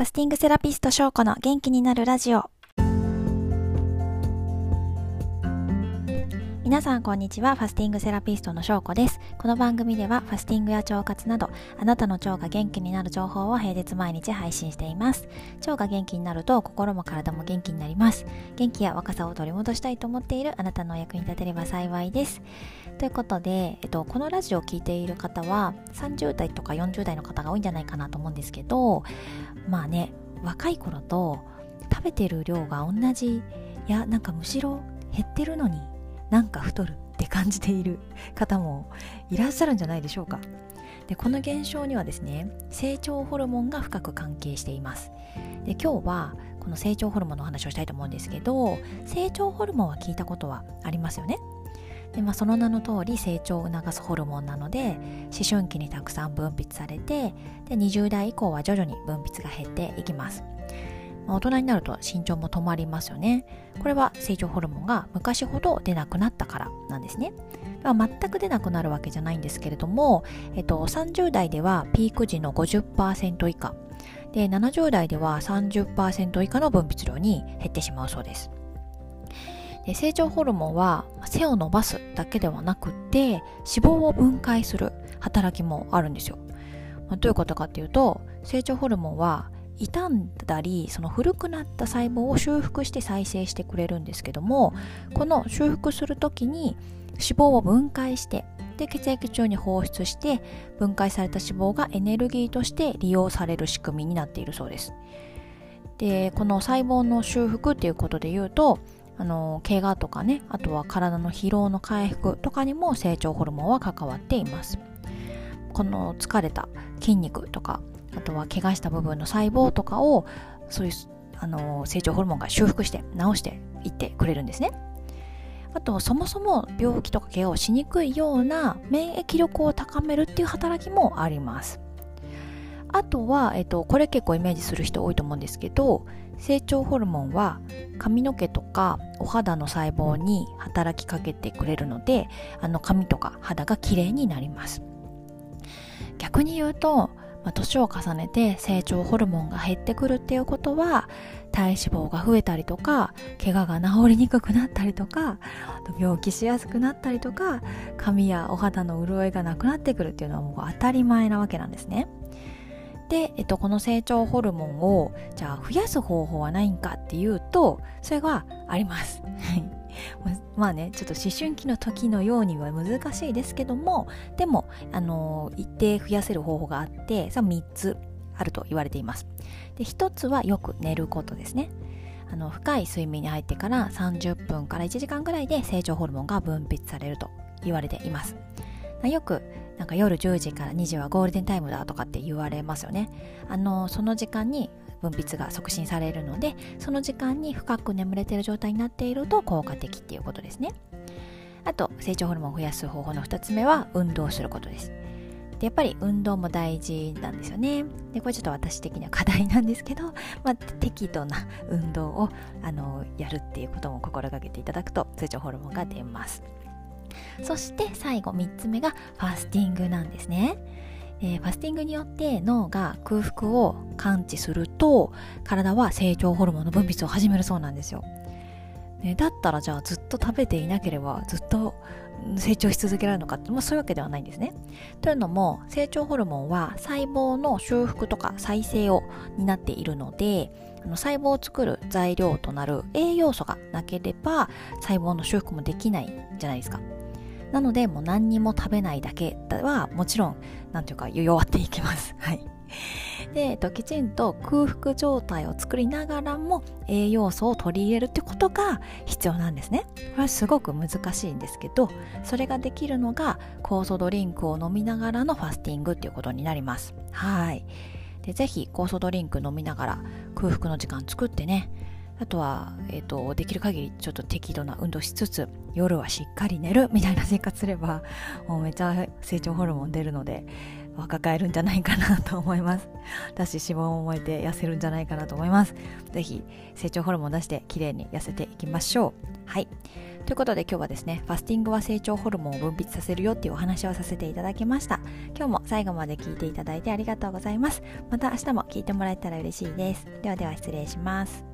ファスティングセラピスト翔子の元気になるラジオ。皆さんこんにちは。ファスティングセラピストの翔子です。この番組ではファスティングや腸活など、あなたの腸が元気になる情報を平日毎日配信しています。腸が元気になると心も体も元気になります。元気や若さを取り戻したいと思っているあなたのお役に立てれば幸いです。ということで、えっと、このラジオを聴いている方は30代とか40代の方が多いんじゃないかなと思うんですけど、まあね、若い頃と食べてる量が同じ、いや、なんかむしろ減ってるのになんか太るって感じている方もいらっしゃるんじゃないでしょうか。でこの現象にはですね成長ホルモンが深く関係しています。で今日はこの成長ホルモンの話をしたいと思うんですけど成長ホルモンは聞いたことはありますよね。で、まあ、その名の通り成長を促すホルモンなので思春期にたくさん分泌されてで20代以降は徐々に分泌が減っていきます。大人になると身長も止まりますよね。これは成長ホルモンが昔ほど出なくなったからなんですね。全く出なくなるわけじゃないんですけれども、えっと、30代ではピーク時の50%以下。で70代では30%以下の分泌量に減ってしまうそうです。で成長ホルモンは背を伸ばすだけではなくって脂肪を分解する働きもあるんですよ、ま、どういうことかっていうと成長ホルモンは傷んだりその古くなった細胞を修復して再生してくれるんですけどもこの修復する時に脂肪を分解してで血液中に放出して分解された脂肪がエネルギーとして利用される仕組みになっているそうです。でこの細胞の修復っていうことで言うとあの怪我とかねあとは体の疲労の回復とかにも成長ホルモンは関わっています。この疲れた筋肉とかあとは怪我した部分の細胞とかをそういうあの成長ホルモンが修復して治していってくれるんですね。あとそもそも病気とか怪我をしにくいような免疫力を高めるっていう働きもあります。あとは、えっと、これ結構イメージする人多いと思うんですけど成長ホルモンは髪の毛とかお肌の細胞に働きかけてくれるのであの髪とか肌がきれいになります。逆に言うとまあ、年を重ねて成長ホルモンが減ってくるっていうことは体脂肪が増えたりとか怪我が治りにくくなったりとか病気しやすくなったりとか髪やお肌の潤いがなくなってくるっていうのはもう当たり前なわけなんですね。で、えっと、この成長ホルモンをじゃあ増やす方法はないんかっていうとそれはあります。まあねちょっと思春期の時のようには難しいですけどもでもあの一定増やせる方法があってその3つあると言われています。で1つはよく寝ることですね。あの深い睡眠に入ってから30分から1時間ぐらいで成長ホルモンが分泌されると言われています。よくなんか夜10時から2時はゴールデンタイムだとかって言われますよね。あのその時間に分泌が促進されるのでその時間に深く眠れている状態になっていると効果的っていうことですね。あと成長ホルモンを増やす方法の2つ目は運動することです。でやっぱり運動も大事なんですよね。でこれちょっと私的には課題なんですけど、まあ、適度な運動をあのやるっていうことも心がけていただくと成長ホルモンが出ます。そして最後3つ目がファスティングなんですね。えー、ファスティングによって脳が空腹を感知すると体は成長ホルモンの分泌を始めるそうなんですよ、ね、だったらじゃあずっと食べていなければずっと成長し続けられるのかって、まあ、そういうわけではないんですね。というのも成長ホルモンは細胞の修復とか再生を担っているのであの細胞を作る材料となる栄養素がなければ細胞の修復もできないじゃないですか。なのでもう何にも食べないだけはもちろんなんていうか弱っていきます。はい。で、えっと、きちんと空腹状態を作りながらも栄養素を取り入れるってことが必要なんですね。これはすごく難しいんですけど、それができるのが酵素ドリンクを飲みながらのファスティングっていうことになります。はい。で、ぜひ酵素ドリンク飲みながら空腹の時間作ってね、あとは、えっ、ー、と、できる限りちょっと適度な運動しつつ、夜はしっかり寝るみたいな生活すれば、もうめちゃ成長ホルモン出るので、抱えるんじゃないかなと思います。私脂肪も燃えて痩せるんじゃないかなと思います。是非成長ホルモン出して綺麗に痩せていきましょう。はい。ということで今日はですねファスティングは成長ホルモンを分泌させるよっていうお話をさせていただきました。今日も最後まで聞いていただいてありがとうございます。また明日も聞いてもらえたら嬉しいです。ではでは失礼します。